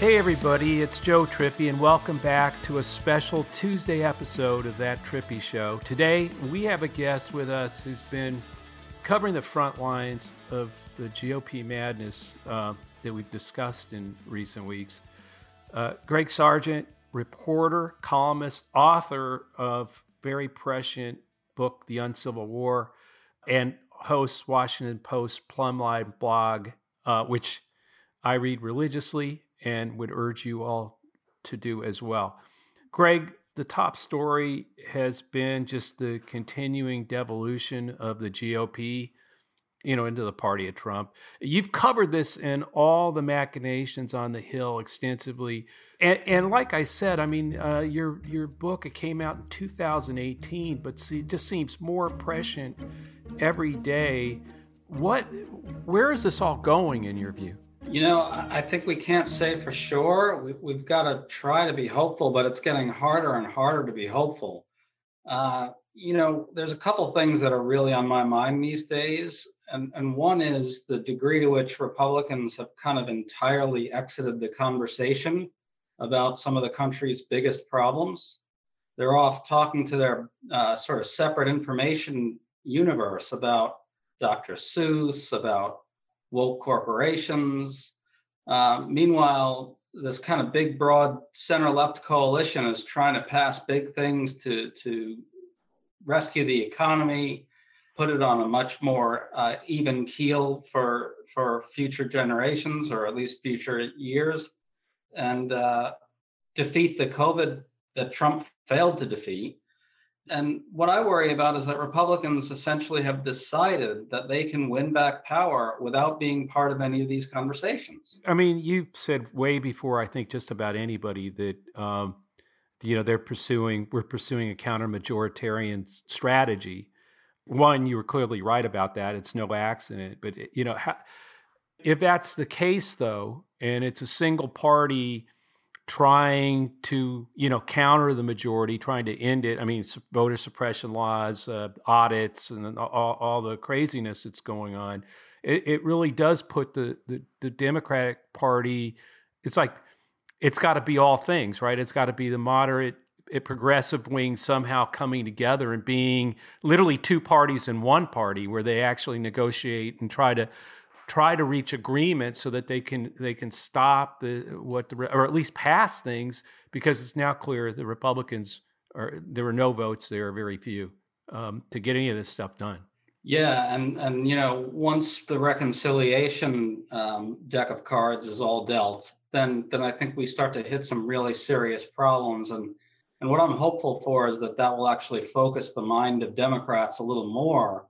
Hey, everybody, it's Joe Trippi, and welcome back to a special Tuesday episode of That Trippi Show. Today, we have a guest with us who's been covering the front lines of the GOP madness uh, that we've discussed in recent weeks. Uh, Greg Sargent, reporter, columnist, author of very prescient book, The Uncivil War, and hosts Washington Post Plum Line blog, uh, which I read religiously and would urge you all to do as well. Greg, the top story has been just the continuing devolution of the GOP, you know, into the party of Trump. You've covered this in all the machinations on the Hill extensively, and, and like I said, I mean, uh, your your book it came out in 2018, but see, it just seems more prescient every day. What, where is this all going in your view? You know, I think we can't say for sure. We, have got to try to be hopeful, but it's getting harder and harder to be hopeful. Uh, you know, there's a couple things that are really on my mind these days. And, and one is the degree to which Republicans have kind of entirely exited the conversation about some of the country's biggest problems. They're off talking to their uh, sort of separate information universe about Dr. Seuss, about woke corporations. Uh, meanwhile, this kind of big, broad center left coalition is trying to pass big things to, to rescue the economy, put it on a much more uh, even keel for, for future generations or at least future years, and uh, defeat the COVID that Trump failed to defeat. And what I worry about is that Republicans essentially have decided that they can win back power without being part of any of these conversations. I mean, you said way before, I think, just about anybody that, um, you know, they're pursuing, we're pursuing a counter majoritarian strategy. One, you were clearly right about that. It's no accident. But, you know, if that's the case, though, and it's a single party, trying to you know counter the majority, trying to end it. I mean, voter suppression laws, uh, audits, and all, all, the craziness that's going on. It, it really does put the, the, the Democratic Party. It's like it's got to be all things, right? It's got to be the moderate progressive wing somehow coming together and being literally two parties in one party where they actually negotiate and try to try to reach agreement so that they can they can stop the what the or at least pass things because it's now clear the Republicans are there were no votes there are very few um, to get any of this stuff done. Yeah, and and you know once the reconciliation um, deck of cards is all dealt, then then I think we start to hit some really serious problems and. And what I'm hopeful for is that that will actually focus the mind of Democrats a little more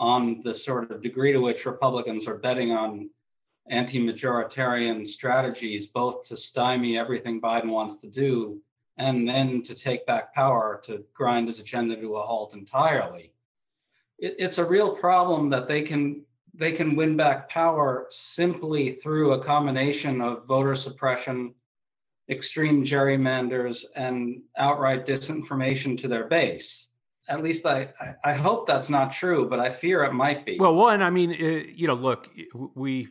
on the sort of degree to which Republicans are betting on anti-majoritarian strategies, both to stymie everything Biden wants to do and then to take back power to grind his agenda to a halt entirely. It, it's a real problem that they can they can win back power simply through a combination of voter suppression, extreme gerrymanders, and outright disinformation to their base at least I, I hope that's not true, but I fear it might be. Well, one, I mean, uh, you know, look, we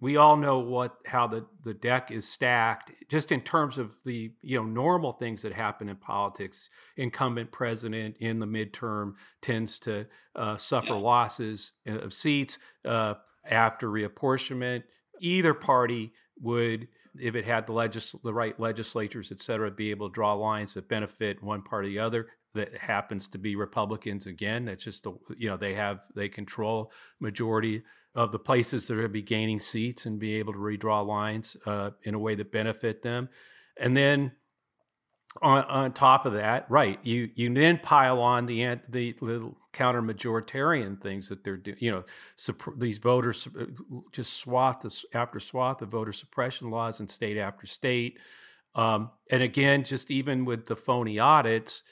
we all know what how the the deck is stacked. Just in terms of the you know normal things that happen in politics, incumbent president in the midterm tends to uh, suffer yeah. losses of seats uh, after reapportionment. Either party would if it had the legis- the right legislatures, et cetera, be able to draw lines that benefit one part or the other that happens to be Republicans again. It's just the you know they have they control majority of the places that are be gaining seats and be able to redraw lines uh, in a way that benefit them, and then on, on top of that, right, you you then pile on the the, the counter majoritarian things that they're doing. You know, these voters just swath after swath of voter suppression laws in state after state. Um, and again, just even with the phony audits,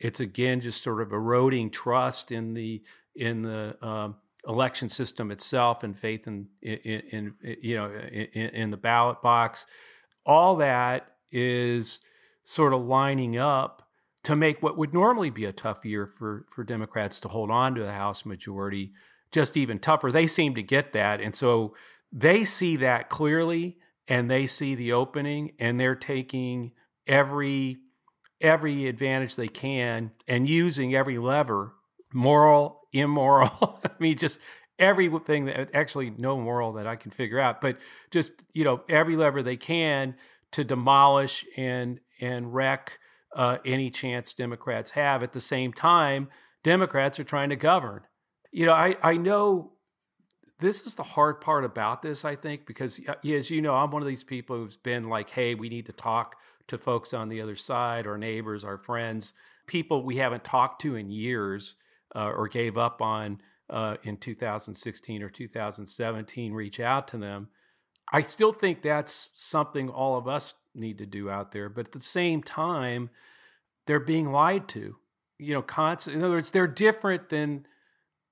it's again just sort of eroding trust in the in the um, election system itself and faith in, in, in, you know in, in, the ballot box. All that is sort of lining up to make what would normally be a tough year for for Democrats to hold on to the House majority just even tougher. They seem to get that, and so they see that clearly, and they see the opening, and they're taking every every advantage they can and using every lever, moral, immoral. I mean, just everything that actually no moral that I can figure out, but just you know every lever they can to demolish and and wreck uh, any chance Democrats have. At the same time, Democrats are trying to govern. You know, I I know this is the hard part about this. I think because as you know, I'm one of these people who's been like, hey, we need to talk to folks on the other side, our neighbors, our friends, people we haven't talked to in years uh, or gave up on uh, in 2016 or 2017, reach out to them. I still think that's something all of us need to do out there. But at the same time, they're being lied to. You know, constant. In other words, they're different than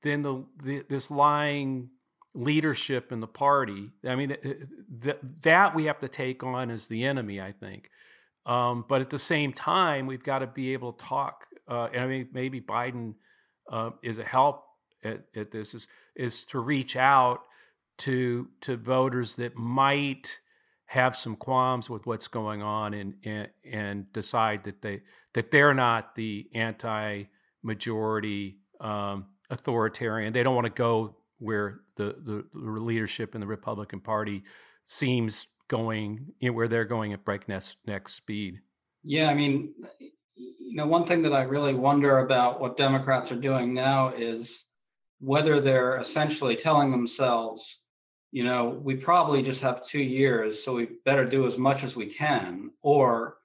than the, the this lying leadership in the party. I mean, th- that we have to take on as the enemy. I think. Um, but at the same time, we've got to be able to talk. Uh, and I mean, maybe Biden uh, is a help at, at this is is to reach out to to voters that might have some qualms with what's going on and and, and decide that they that they're not the anti majority um, authoritarian. They don't want to go where the, the, the leadership in the Republican Party seems going you know, where they're going at breakneck speed. Yeah, I mean, you know, one thing that I really wonder about what Democrats are doing now is whether they're essentially telling themselves, you know, we probably just have two years, so we better do as much as we can, or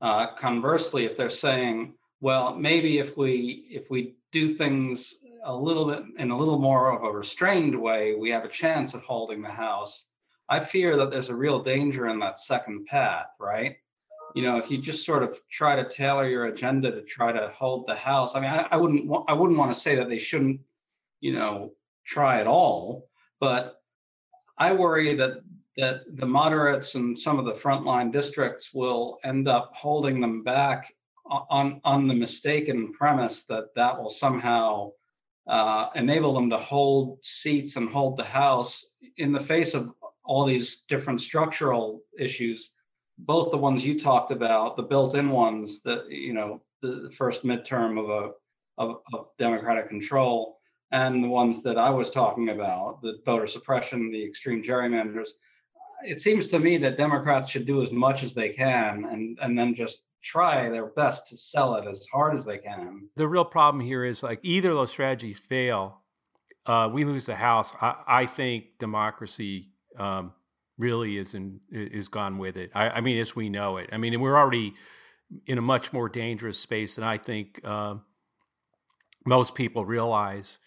uh, conversely, if they're saying, well, maybe if we if we do things a little bit in a little more of a restrained way, we have a chance at holding the House. I fear that there's a real danger in that second path, right? You know, if you just sort of try to tailor your agenda to try to hold the House, I mean, I, I wouldn't, I wouldn't want to say that they shouldn't, you know, try at all, but I worry that that the moderates and some of the frontline districts will end up holding them back on on the mistaken premise that that will somehow uh, enable them to hold seats and hold the House in the face of all these different structural issues, both the ones you talked about, the built-in ones that you know the first midterm of a of, of democratic control, and the ones that I was talking about, the voter suppression, the extreme gerrymanders. It seems to me that Democrats should do as much as they can, and and then just try their best to sell it as hard as they can. The real problem here is like either those strategies fail, uh, we lose the House. I, I think democracy um, really is in, is gone with it. I, I, mean, as we know it. I mean, we're already in a much more dangerous space than I think uh, most people realize.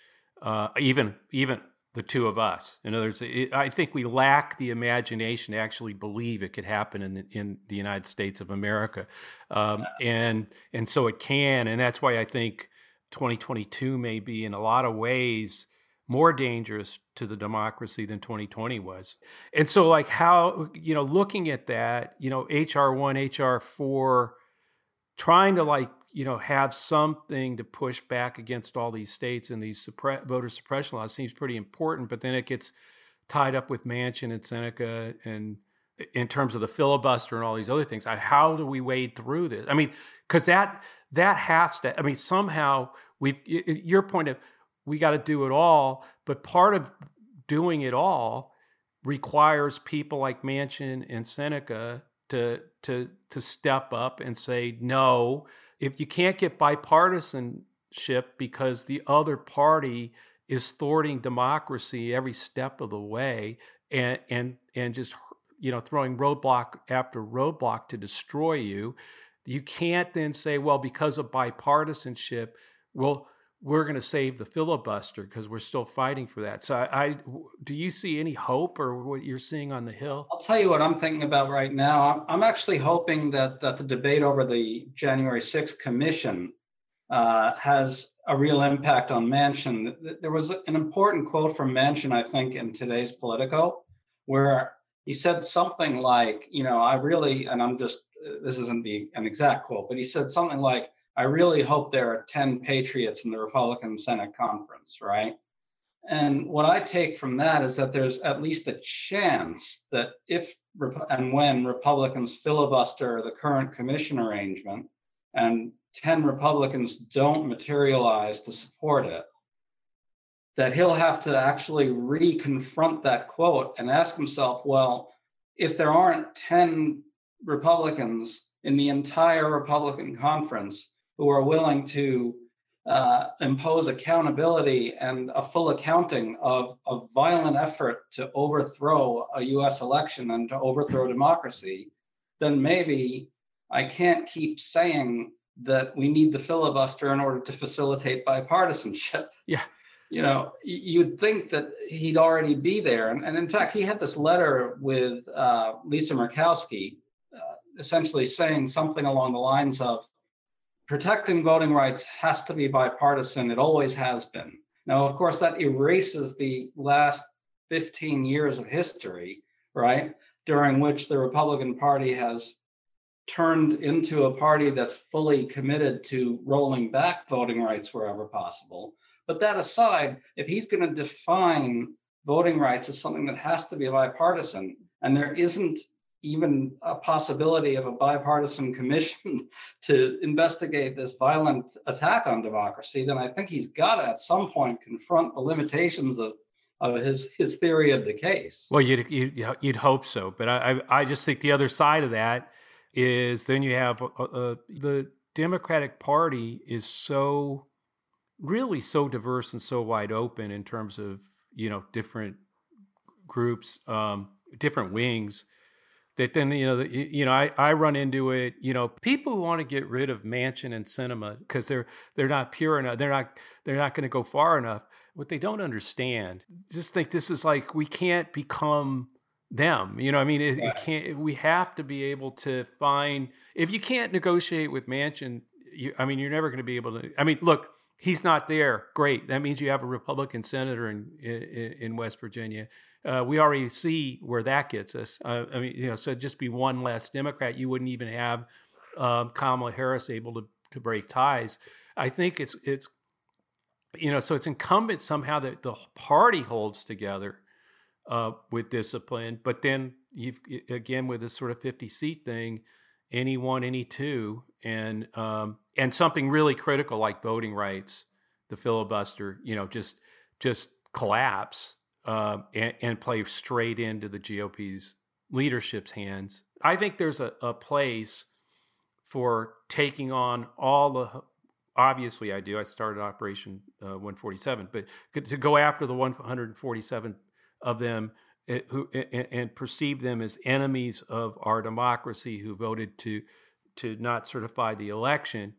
Uh, even even the two of us. In other words, it, I think we lack the imagination to actually believe it could happen in the, in the United States of America, um, and and so it can, and that's why I think 2022 may be in a lot of ways more dangerous to the democracy than 2020 was. And so, like, how, you know, looking at that, you know, HR1, HR4, trying to, like, you know, have something to push back against all these states and these suppre- voter suppression laws seems pretty important. But then it gets tied up with Manchin and Sinema and in terms of the filibuster and all these other things. How do we wade through this? I mean, because that that has to. I mean, somehow we've your point of we got to do it all. But part of doing it all requires people like Manchin and Sinema to to to step up and say no. If you can't get bipartisanship because the other party is thwarting democracy every step of the way and and and just you know throwing roadblock after roadblock to destroy you you can't then say well because of bipartisanship well we're going to save the filibuster because we're still fighting for that. So, I, I, do you see any hope or what you're seeing on the Hill? I'll tell you what I'm thinking about right now. I'm, I'm actually hoping that that the debate over the January 6th commission uh, has a real impact on Manchin. There was an important quote from Manchin, I think, in today's Politico, where he said something like, you know, I really, and I'm just, this isn't the an exact quote, but he said something like, I really hope there are 10 patriots in the Republican Senate conference, right? And what I take from that is that there's at least a chance that if and when Republicans filibuster the current commission arrangement and 10 Republicans don't materialize to support it, that he'll have to actually reconfront that quote and ask himself, well, if there aren't 10 Republicans in the entire Republican conference who are willing to uh, impose accountability and a full accounting of a violent effort to overthrow a US election and to overthrow democracy, then maybe I can't keep saying that we need the filibuster in order to facilitate bipartisanship. Yeah. You know, you'd think that he'd already be there. And, and in fact, he had this letter with uh, Lisa Murkowski, uh, essentially saying something along the lines of protecting voting rights has to be bipartisan. It always has been. Now, of course, that erases the last 15 years of history, right? During which the Republican Party has turned into a party that's fully committed to rolling back voting rights wherever possible. But that aside, if he's going to define voting rights as something that has to be bipartisan, and there isn't even a possibility of a bipartisan commission to investigate this violent attack on democracy, then I think he's got to at some point confront the limitations of of his his theory of the case. Well, you'd you'd, you'd hope so, but I I just think the other side of that is then you have uh, uh, the Democratic Party is so really so diverse and so wide open in terms of you know different groups, um, different wings. That then you know the, you know I, I run into it you know people who want to get rid of Manchin and Sinema because they're they're not pure enough they're not they're not going to go far enough what they don't understand just think this is like we can't become them. You know, I mean, it, right. it, can't. We have to be able to find. If you can't negotiate with Manchin you, I mean, you're never going to be able to. I mean, look, he's not there. Great. That means you have a Republican senator in in, in West Virginia. Uh, we already see where that gets us. Uh, I mean, you know, so just be one less Democrat, you wouldn't even have uh, Kamala Harris able to to break ties. I think it's it's you know, so it's incumbent somehow that the party holds together uh, with discipline. But then you've again with this sort of 50 seat thing, any one, any two, and um, and something really critical like voting rights, the filibuster, you know, just just collapse uh, and, and, play straight into the GOP's leadership's hands. I think there's a, a place for taking on all the obviously I do. I started Operation uh, 147, but to go after the 147 of them eh, who and perceive them as enemies of our democracy who voted to to not certify the election.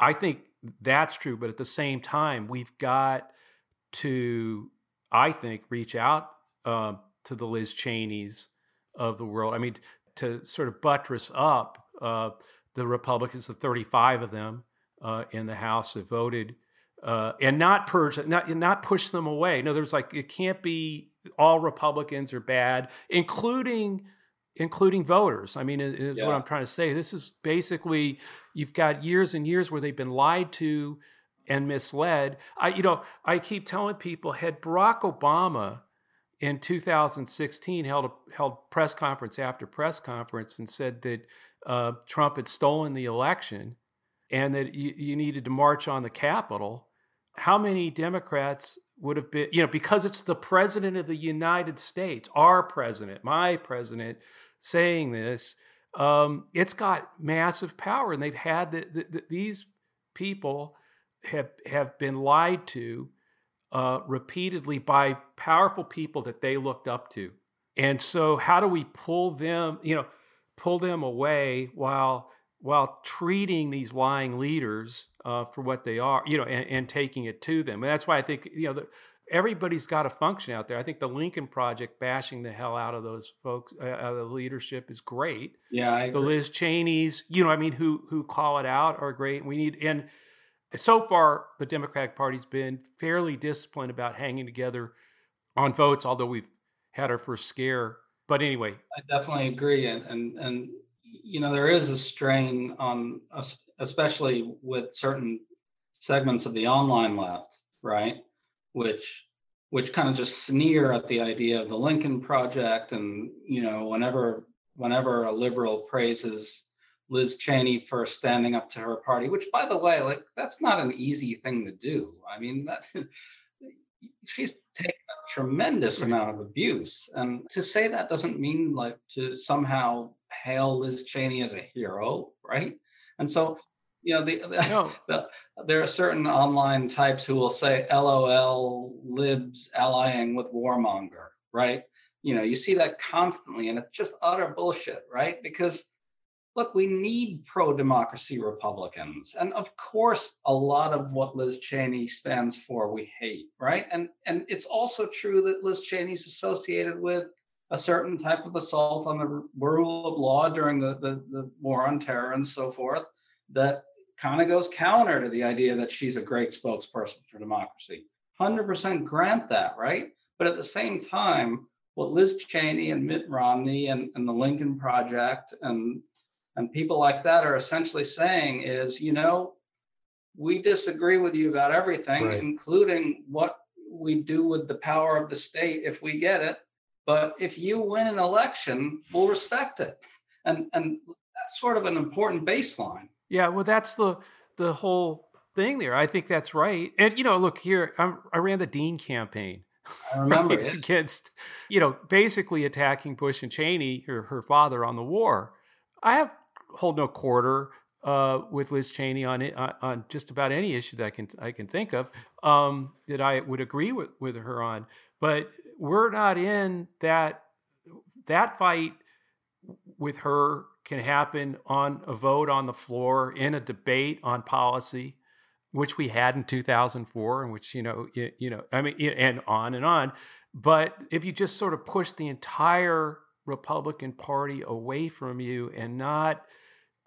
I think that's true, but at the same time, we've got to, I think, reach out um, to the Liz Cheneys of the world. I mean, to sort of buttress up uh, the Republicans, the 35 of them uh, in the House that voted uh, and not purge, not not push them away. No, there's like it can't be all Republicans are bad, including including voters. I mean, is yeah. what I'm trying to say. This is basically you've got years and years where they've been lied to and misled. I, you know, I keep telling people had Barack Obama in 2016 held a held press conference after press conference and said that uh, Trump had stolen the election and that you, you needed to march on the Capitol how many Democrats would have been, you know, because it's the president of the United States, our president, my president, saying this, um, it's got massive power, and they've had the, the, the, these people have have been lied to uh, repeatedly by powerful people that they looked up to, and so how do we pull them, you know, pull them away while while treating these lying leaders uh, for what they are, you know, and, and, taking it to them. And that's why I think, you know, the, everybody's got a function out there. I think the Lincoln Project bashing the hell out of those folks, uh, out of the leadership is great. Yeah, the Liz Cheney's, you know, I mean, who who call it out are great. We need and so far the Democratic Party's been fairly disciplined about hanging together on votes, although we've had our first scare. But anyway, I definitely agree, and and and you know, there is a strain on, especially with certain segments of the online left, right? Which which kind of just sneer at the idea of the Lincoln Project, and you know, whenever whenever a liberal praises Liz Cheney for standing up to her party, which by the way, like that's not an easy thing to do. I mean, that she's taken a tremendous amount of abuse, and to say that doesn't mean like to somehow hail Liz Cheney as a hero, right? And so, you know, the, the, no. the, there are certain online types who will say LOL libs allying with warmonger, right? You know, you see that constantly, and it's just utter bullshit, right? Because look, we need pro democracy Republicans. And of course, a lot of what Liz Cheney stands for, we hate, right? And, and it's also true that Liz Cheney's associated with a certain type of assault on the rule of law during the, the, the war on terror and so forth that kind of goes counter to the idea that she's a great spokesperson for democracy. 100% grant that, right? But at the same time, what Liz Cheney and Mitt Romney and, and the Lincoln Project and and people like that are essentially saying is, you know, we disagree with you about everything, right. including what we do with the power of the state if we get it. But if you win an election, we'll respect it. And and that's sort of an important baseline. Yeah, well, that's the the whole thing there. I think that's right. And you know, look here, I'm, i ran the Dean campaign. I remember right, against, you know, basically attacking Bush and Cheney, her her father, on the war. I have hold no quarter uh, with Liz Cheney on it on, just about any issue that I can I can think of um, that I would agree with with her on. But we're not in that that fight with her can happen on a vote on the floor in a debate on policy which we had in 2004 and which you know you, you know i mean and on and on but if you just sort of push the entire republican party away from you and not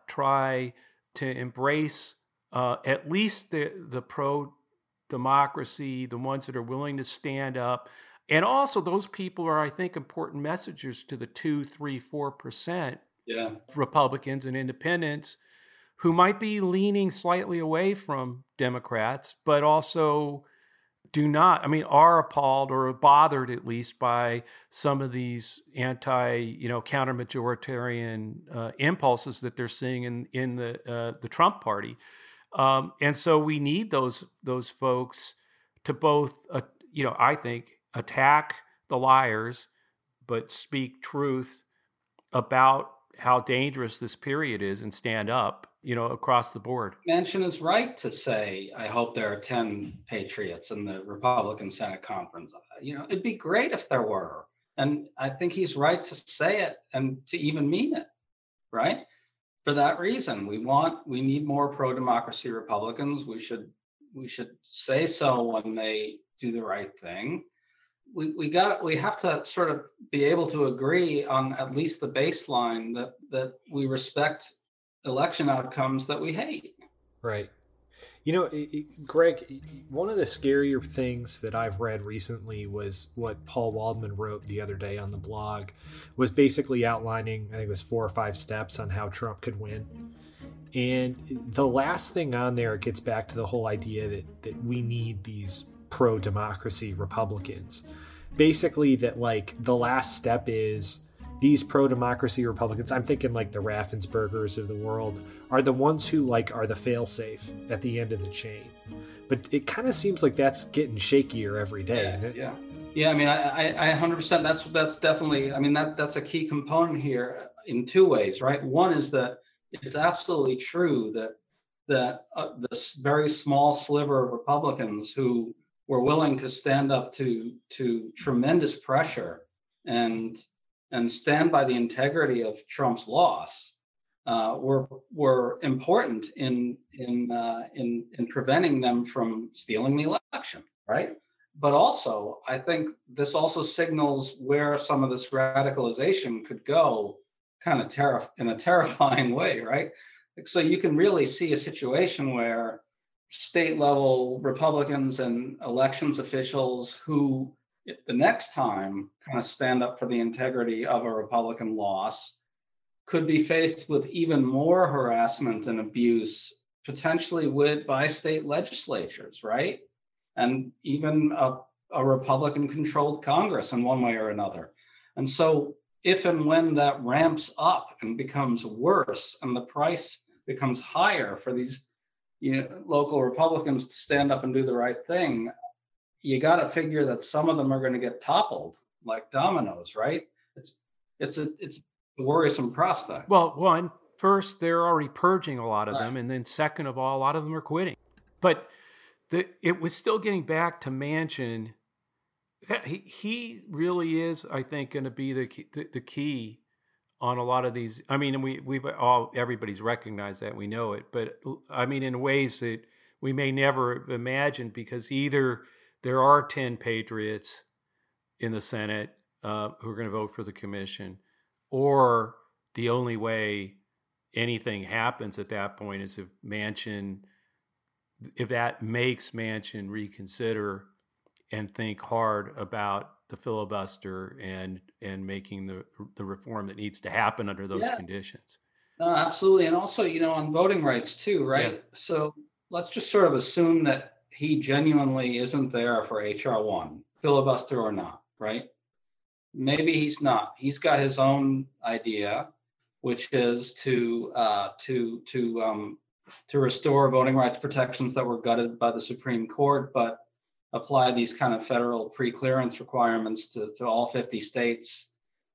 try to embrace uh, at least the the pro democracy the ones that are willing to stand up and also those people are i think important messengers to the two three four percent yeah. republicans and independents who might be leaning slightly away from democrats but also do not i mean are appalled or bothered at least by some of these anti you know counter majoritarian uh, impulses that they're seeing in in the uh, the trump party. Um, and so we need those those folks to both uh, you know i think attack the liars, but speak truth about how dangerous this period is and stand up, you know, across the board. Manchin is right to say, I hope there are 10 patriots in the Republican Senate conference. You know, it'd be great if there were. And I think he's right to say it and to even mean it, right? For that reason, we want, we need more pro democracy Republicans. We should, we should say so when they do the right thing we, we got we have to sort of be able to agree on at least the baseline that that we respect election outcomes that we hate. Right. You know greg one of the scarier things that i've read recently was what paul waldman wrote the other day on the blog was basically outlining i think it was four or five steps on how trump could win. And the last thing on there gets back to the whole idea that, that we need these pro democracy Republicans. Basically, that like the last step is these pro democracy Republicans, I'm thinking like the Raffenspergers of the world, are the ones who like are the failsafe at the end of the chain. But it kind of seems like that's getting shakier every day. Yeah, yeah. yeah. I mean, I, I, I 100%. That's that's definitely. I mean, that that's a key component here in two ways, right? One is that it's absolutely true that that uh, this very small sliver of Republicans who were willing to stand up to to tremendous pressure and and stand by the integrity of Trump's loss uh, were were important in in uh, in in preventing them from stealing the election, right? But also, I think this also signals where some of this radicalization could go, kind of terri- in a terrifying way, right? So you can really see a situation where state level Republicans and elections officials who the next time kind of stand up for the integrity of a Republican loss could be faced with even more harassment and abuse, potentially with by state legislatures, right? And even a, a Republican controlled Congress in one way or another. And so if and when that ramps up and becomes worse and the price becomes higher for these you know, local Republicans to stand up and do the right thing, you got to figure that some of them are going to get toppled like dominoes, right? It's it's a it's a worrisome prospect. Well, one first they're already purging a lot of right. them, and then second of all, a lot of them are quitting. But the it was still getting back to Manchin. He, he really is, I think, going to be the, the the key on a lot of these. I mean, we we've all everybody's recognized that we know it, but I mean, in ways that we may never imagine because either there are ten patriots in the Senate uh, who are going to vote for the commission, or the only way anything happens at that point is if Manchin, if that makes Manchin reconsider and think hard about the filibuster and and making the the reform that needs to happen under those yeah. conditions. No, absolutely, and also you know on voting rights too, right? Yeah. So let's just sort of assume that he genuinely isn't there for HR one, filibuster or not, right? Maybe he's not. He's got his own idea, which is to uh, to to um, to restore voting rights protections that were gutted by the Supreme Court, but apply these kind of federal pre-clearance requirements to, to all 50 states.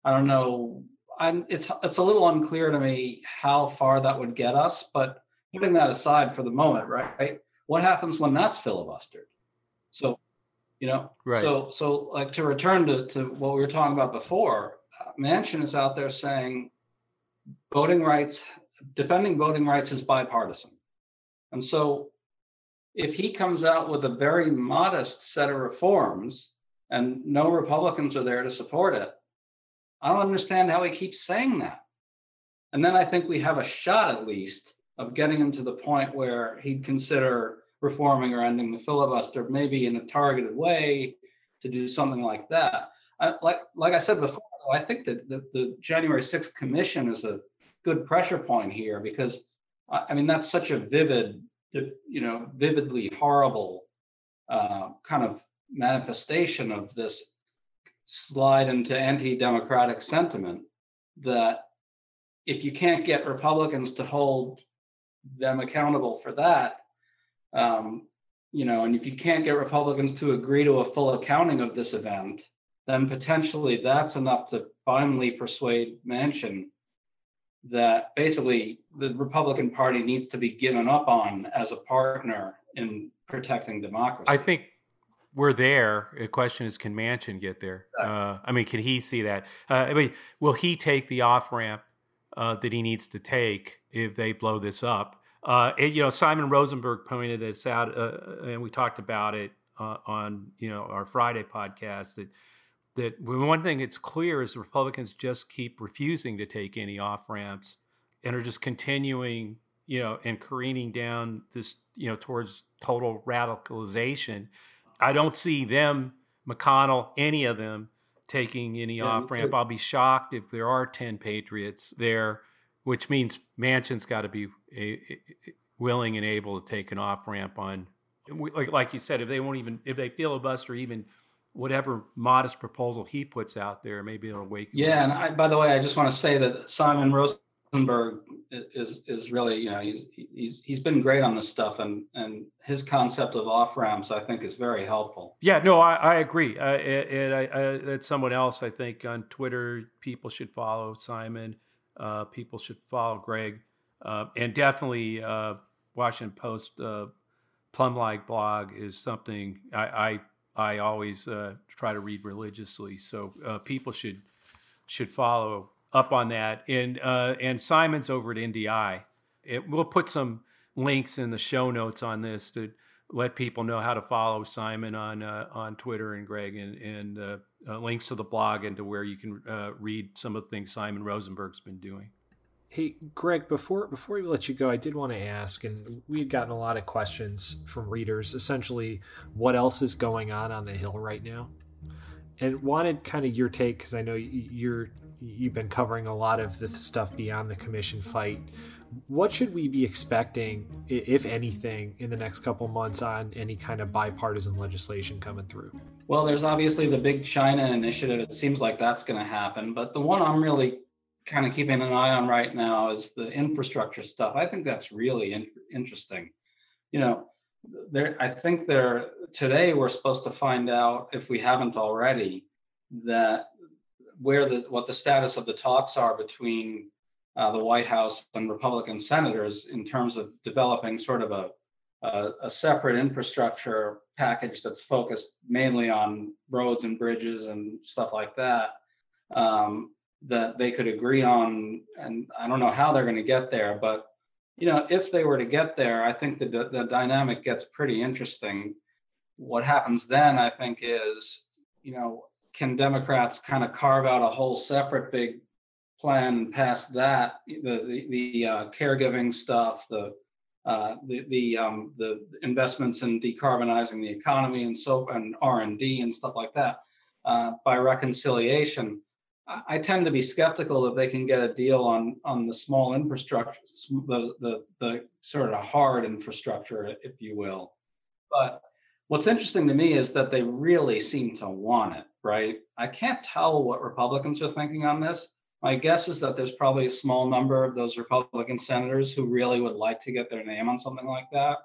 I don't know. I'm, it's it's a little unclear to me how far that would get us, but putting that aside for the moment, right? What happens when that's filibustered? So, you know, right. so so like to return to, to what we were talking about before, uh, Manchin is out there saying voting rights, defending voting rights is bipartisan. And so if he comes out with a very modest set of reforms and no Republicans are there to support it, I don't understand how he keeps saying that. And then I think we have a shot at least of getting him to the point where he'd consider reforming or ending the filibuster, maybe in a targeted way to do something like that. I, like, like I said before, I think that the, the January 6th commission is a good pressure point here because I mean that's such a vivid you know, vividly horrible uh, kind of manifestation of this slide into anti-democratic sentiment that if you can't get Republicans to hold them accountable for that, um, you know, and if you can't get Republicans to agree to a full accounting of this event, then potentially that's enough to finally persuade Manchin that basically the Republican Party needs to be given up on as a partner in protecting democracy. I think we're there. The question is, can Manchin get there? Uh, I mean, can he see that? Uh, I mean, will he take the off ramp uh, that he needs to take if they blow this up? Uh, it, you know, Simon Rosenberg pointed this out, uh, and we talked about it uh, on you know our Friday podcast that that one thing that's clear is the Republicans just keep refusing to take any off ramps and are just continuing, you know, and careening down this, you know, towards total radicalization. I don't see them, McConnell, any of them taking any yeah, off ramp. I'll be shocked if there are 10 Patriots there, which means Manchin's got to be a, a, willing and able to take an off ramp on. Like, like you said, if they won't even, if they filibuster even whatever modest proposal he puts out there, maybe it'll wake. Yeah, and I, by the way, I just want to say that Simon Rosenberg is is really you know he's he's he's been great on this stuff, and and his concept of off ramps I think is very helpful. Yeah, no, I, I agree. Uh, and I, I, that's someone else I think on Twitter people should follow Simon. Uh, people should follow Greg, uh, and definitely uh, Washington Post uh, Plum Line blog is something I, I I always uh, try to read religiously. So uh, people should should follow up on that. And uh, and Simon's over at NDN. It, we'll put some links in the show notes on this to let people know how to follow Simon on uh, on Twitter and Greg and, and uh, uh, links to the blog and to where you can uh, read some of the things Simon Rosenberg's been doing. Hey, Greg, before before we let you go, I did want to ask, and we had gotten a lot of questions from readers. Essentially, what else is going on on the Hill right now? And wanted kind of your take because I know you're you've been covering a lot of the stuff beyond the commission fight. What should we be expecting, if anything, in the next couple months on any kind of bipartisan legislation coming through? Well, there's obviously the big China initiative. It seems like that's going to happen. But the one I'm really kind of keeping an eye on right now is the infrastructure stuff. I think that's really in- interesting. You know, there I think there today we're supposed to find out if we haven't already that where the what the status of the talks are between uh, the White House and Republican senators in terms of developing sort of a, a, a separate infrastructure package that's focused mainly on roads and bridges and stuff like that. Um, that they could agree on and i don't know how they're going to get there but you know if they were to get there i think the, the dynamic gets pretty interesting what happens then i think is you know can democrats kind of carve out a whole separate big plan past that the the, the uh, caregiving stuff the uh, the the um, the investments in decarbonizing the economy and so and R and D and stuff like that uh, by reconciliation I tend to be skeptical that they can get a deal on on the small infrastructure, the the the sort of hard infrastructure, if you will. But what's interesting to me is that they really seem to want it, right? I can't tell what Republicans are thinking on this. My guess is that there's probably a small number of those Republican senators who really would like to get their name on something like that.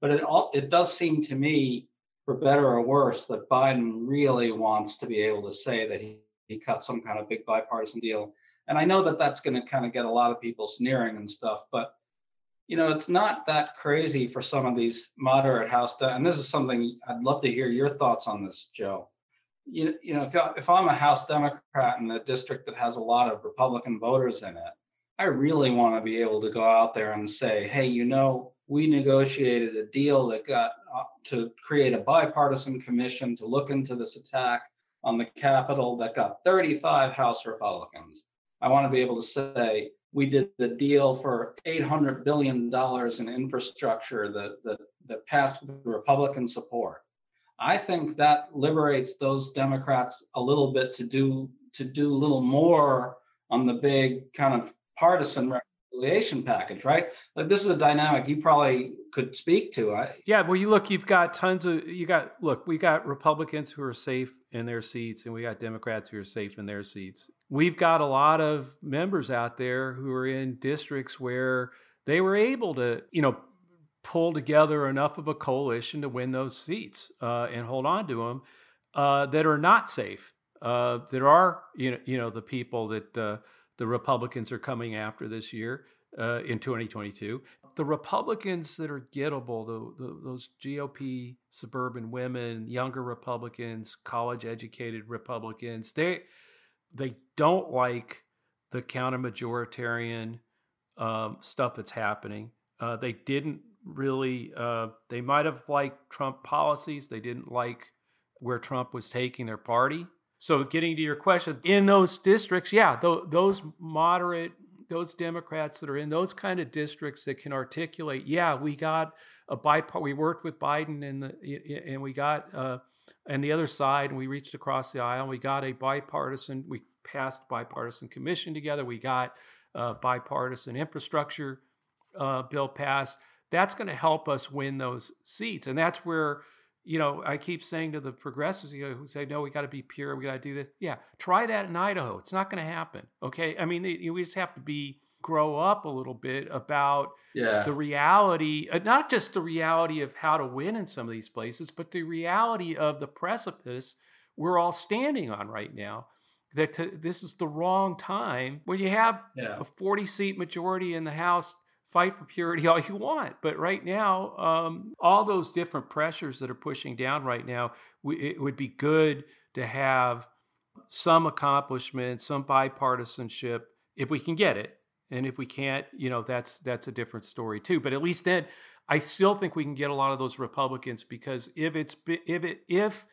But it all it does seem to me, for better or worse, that Biden really wants to be able to say that he he cut some kind of big bipartisan deal. And I know that that's going to kind of get a lot of people sneering and stuff, but you know, it's not that crazy for some of these moderate House. De- and this is something I'd love to hear your thoughts on this, Joe. You, you know, if, if I'm a House Democrat in a district that has a lot of Republican voters in it, I really want to be able to go out there and say, hey, you know, we negotiated a deal that got uh, to create a bipartisan commission to look into this attack on the Capitol that got 35 House Republicans. I want to be able to say we did the deal for 800 billion dollars in infrastructure that, that that passed with Republican support. I think that liberates those Democrats a little bit to do to do a little more on the big kind of partisan reconciliation package, right? Like this is a dynamic you probably could speak to. I, yeah, well, you look, you've got tons of you got look, we got Republicans who are safe in their seats, and we got Democrats who are safe in their seats. We've got a lot of members out there who are in districts where they were able to, you know, pull together enough of a coalition to win those seats uh, and hold on to them uh, that are not safe. Uh, there are, you know, you know, the people that uh, the Republicans are coming after this year uh, in 2022. The Republicans that are gettable, the, the, those GOP suburban women, younger Republicans, college educated Republicans, they they don't like the counter majoritarian um, stuff that's happening. Uh, they didn't really. Uh, they might have liked Trump policies. They didn't like where Trump was taking their party. So, getting to your question, in those districts, yeah, th- those moderate those Democrats that are in those kind of districts that can articulate, yeah, we got a bipart. We worked with Biden and the and we got uh, and the other side, and we reached across the aisle. We got a bipartisan. We passed bipartisan commission together. We got a bipartisan infrastructure uh, bill passed. That's going to help us win those seats, and that's where you know, I keep saying to the progressives you know, who say, no, we got to be pure, we got to do this. Yeah, try that in Idaho. It's not going to happen. Okay. I mean, we just have to be, grow up a little bit about yeah. the reality, uh, not just the reality of how to win in some of these places, but the reality of the precipice we're all standing on right now. That to, this is the wrong time when you have yeah. a 40 seat majority in the House fight for purity all you want. But right now, um, all those different pressures that are pushing down right now, we, it would be good to have some accomplishment, some bipartisanship, if we can get it. And if we can't, you know, that's that's a different story too. But at least then, I still think we can get a lot of those Republicans because if it's if it if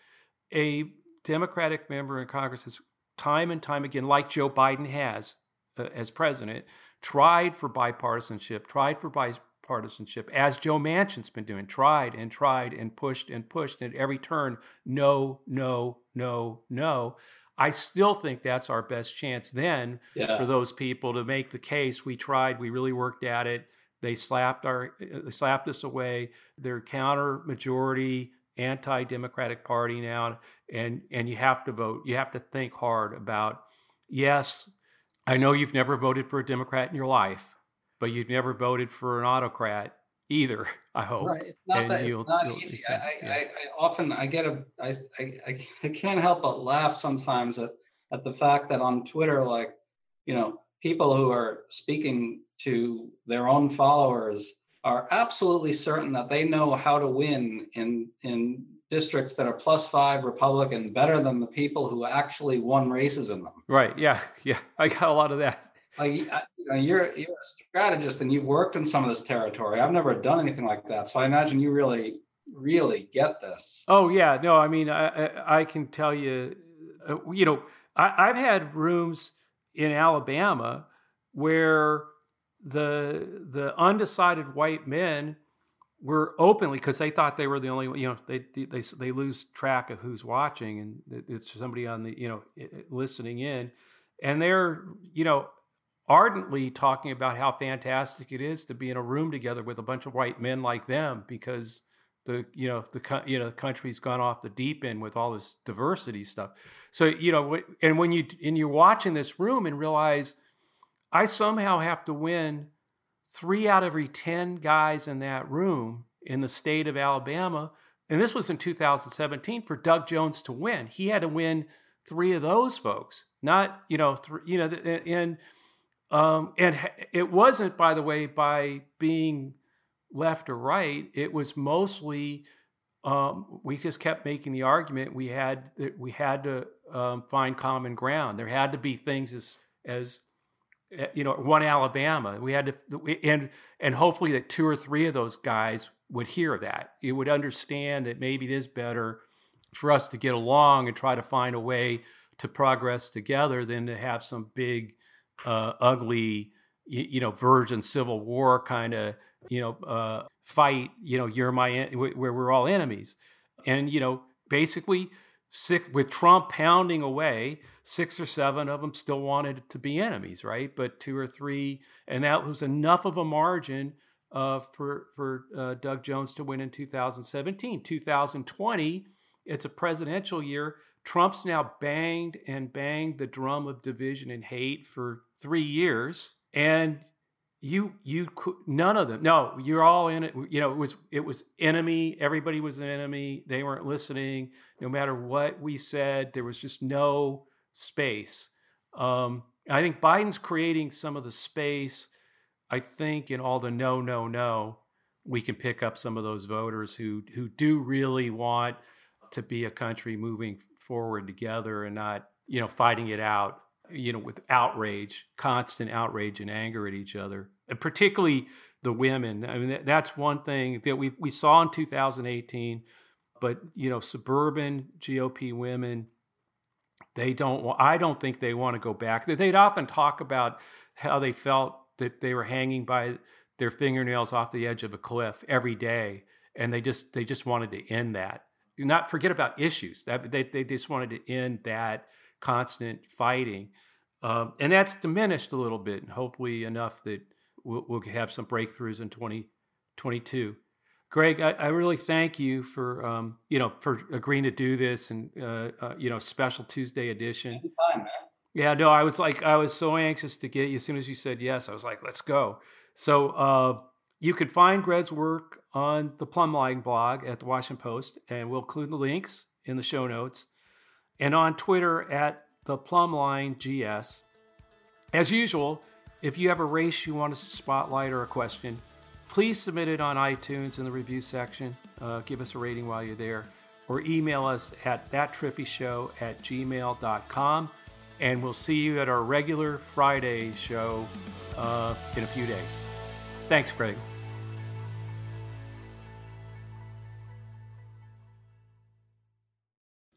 a Democratic member in Congress has time and time again, like Joe Biden has uh, as president, tried for bipartisanship, tried for bipartisanship, as Joe Manchin's been doing, tried and tried and pushed and pushed, and at every turn, no, no, no, no. I still think that's our best chance then yeah. for those people to make the case. We tried, we really worked at it. They slapped our, they slapped us away. They're counter majority, anti-democratic party now, and and you have to vote. You have to think hard about. Yes, I know you've never voted for a Democrat in your life, but you've never voted for an autocrat either. I hope. Right. It's not, that, it's not easy. I, yeah. I, I, often I get a I, I I can't help but laugh sometimes at at the fact that on Twitter, like you know, people who are speaking to their own followers are absolutely certain that they know how to win in in districts that are plus five Republican better than the people who actually won races in them. Right. Yeah. Yeah. I got a lot of that. Like you know, you're you're a strategist and you've worked in some of this territory. I've never done anything like that, so I imagine you really really get this. Oh yeah. No, I mean I I, I can tell you, uh, you know, I, I've had rooms in Alabama where the the undecided white men were openly because they thought they were the only one, you know they they they lose track of who's watching and it's somebody on the you know listening in. And they're you know ardently talking about how fantastic it is to be in a room together with a bunch of white men like them because the you know the you know the country's gone off the deep end with all this diversity stuff. So you know and when you and you're watching this room and realize i somehow have to win three out of every 10 guys in that room in the state of Alabama, and this was in 2017 for Doug Jones to win. He had to win three of those folks, not, you know, three, you know, and, um, and it wasn't, by the way, by being left or right. It was mostly um, we just kept making the argument we had that we had to um, find common ground. There had to be things as as you know, one Alabama. We had to, and and hopefully that two or three of those guys would hear that. You would understand that maybe it is better for us to get along and try to find a way to progress together than to have some big, uh, ugly, you, you, know, virgin civil war kind of, you know, uh, fight. You know, you're my en- where we're all enemies, and you know, basically six, with Trump pounding away, six or seven of them still wanted to be enemies, right? But two or three, and that was enough of a margin uh, for for uh, Doug Jones to win in 2017. 2020, it's a presidential year. Trump's now banged and banged the drum of division and hate for three years, and you you could none of them no you're all in it you know it was it was enemy everybody was an enemy they weren't listening no matter what we said there was just no space. Um, i think biden's creating some of the space i think in all the no no no we can pick up some of those voters who who do really want to be a country moving forward together and not you know fighting it out you know, with outrage, constant outrage and anger at each other, and particularly the women. I mean, that's one thing that we we saw in 2018. But you know, suburban GOP women, they don't. I don't think they want to go back. They'd often talk about how they felt that they were hanging by their fingernails off the edge of a cliff every day, and they just they just wanted to end that. Do not forget about issues. That they they just wanted to end that constant fighting. Um, and that's diminished a little bit, and hopefully enough that we'll, we'll have some breakthroughs in 2022. Greg, I, I, really thank you for um, you know for agreeing to do this and uh, uh, you know special Tuesday edition. Anytime, man. Yeah, no, I was like I was so anxious to get you. As soon as you said yes, I was like, let's go. So uh, you can find Greg's work on the Plum Line blog at the Washington Post, and we'll include the links in the show notes and on Twitter at the Plumline GS. As usual, if you have a race you want us to spotlight or a question, please submit it on iTunes in the review section. Uh, give us a rating while you're there. or email us at thattrippyshow at gmail.com. And we'll see you at our regular Friday show uh, in a few days. Thanks, Greg.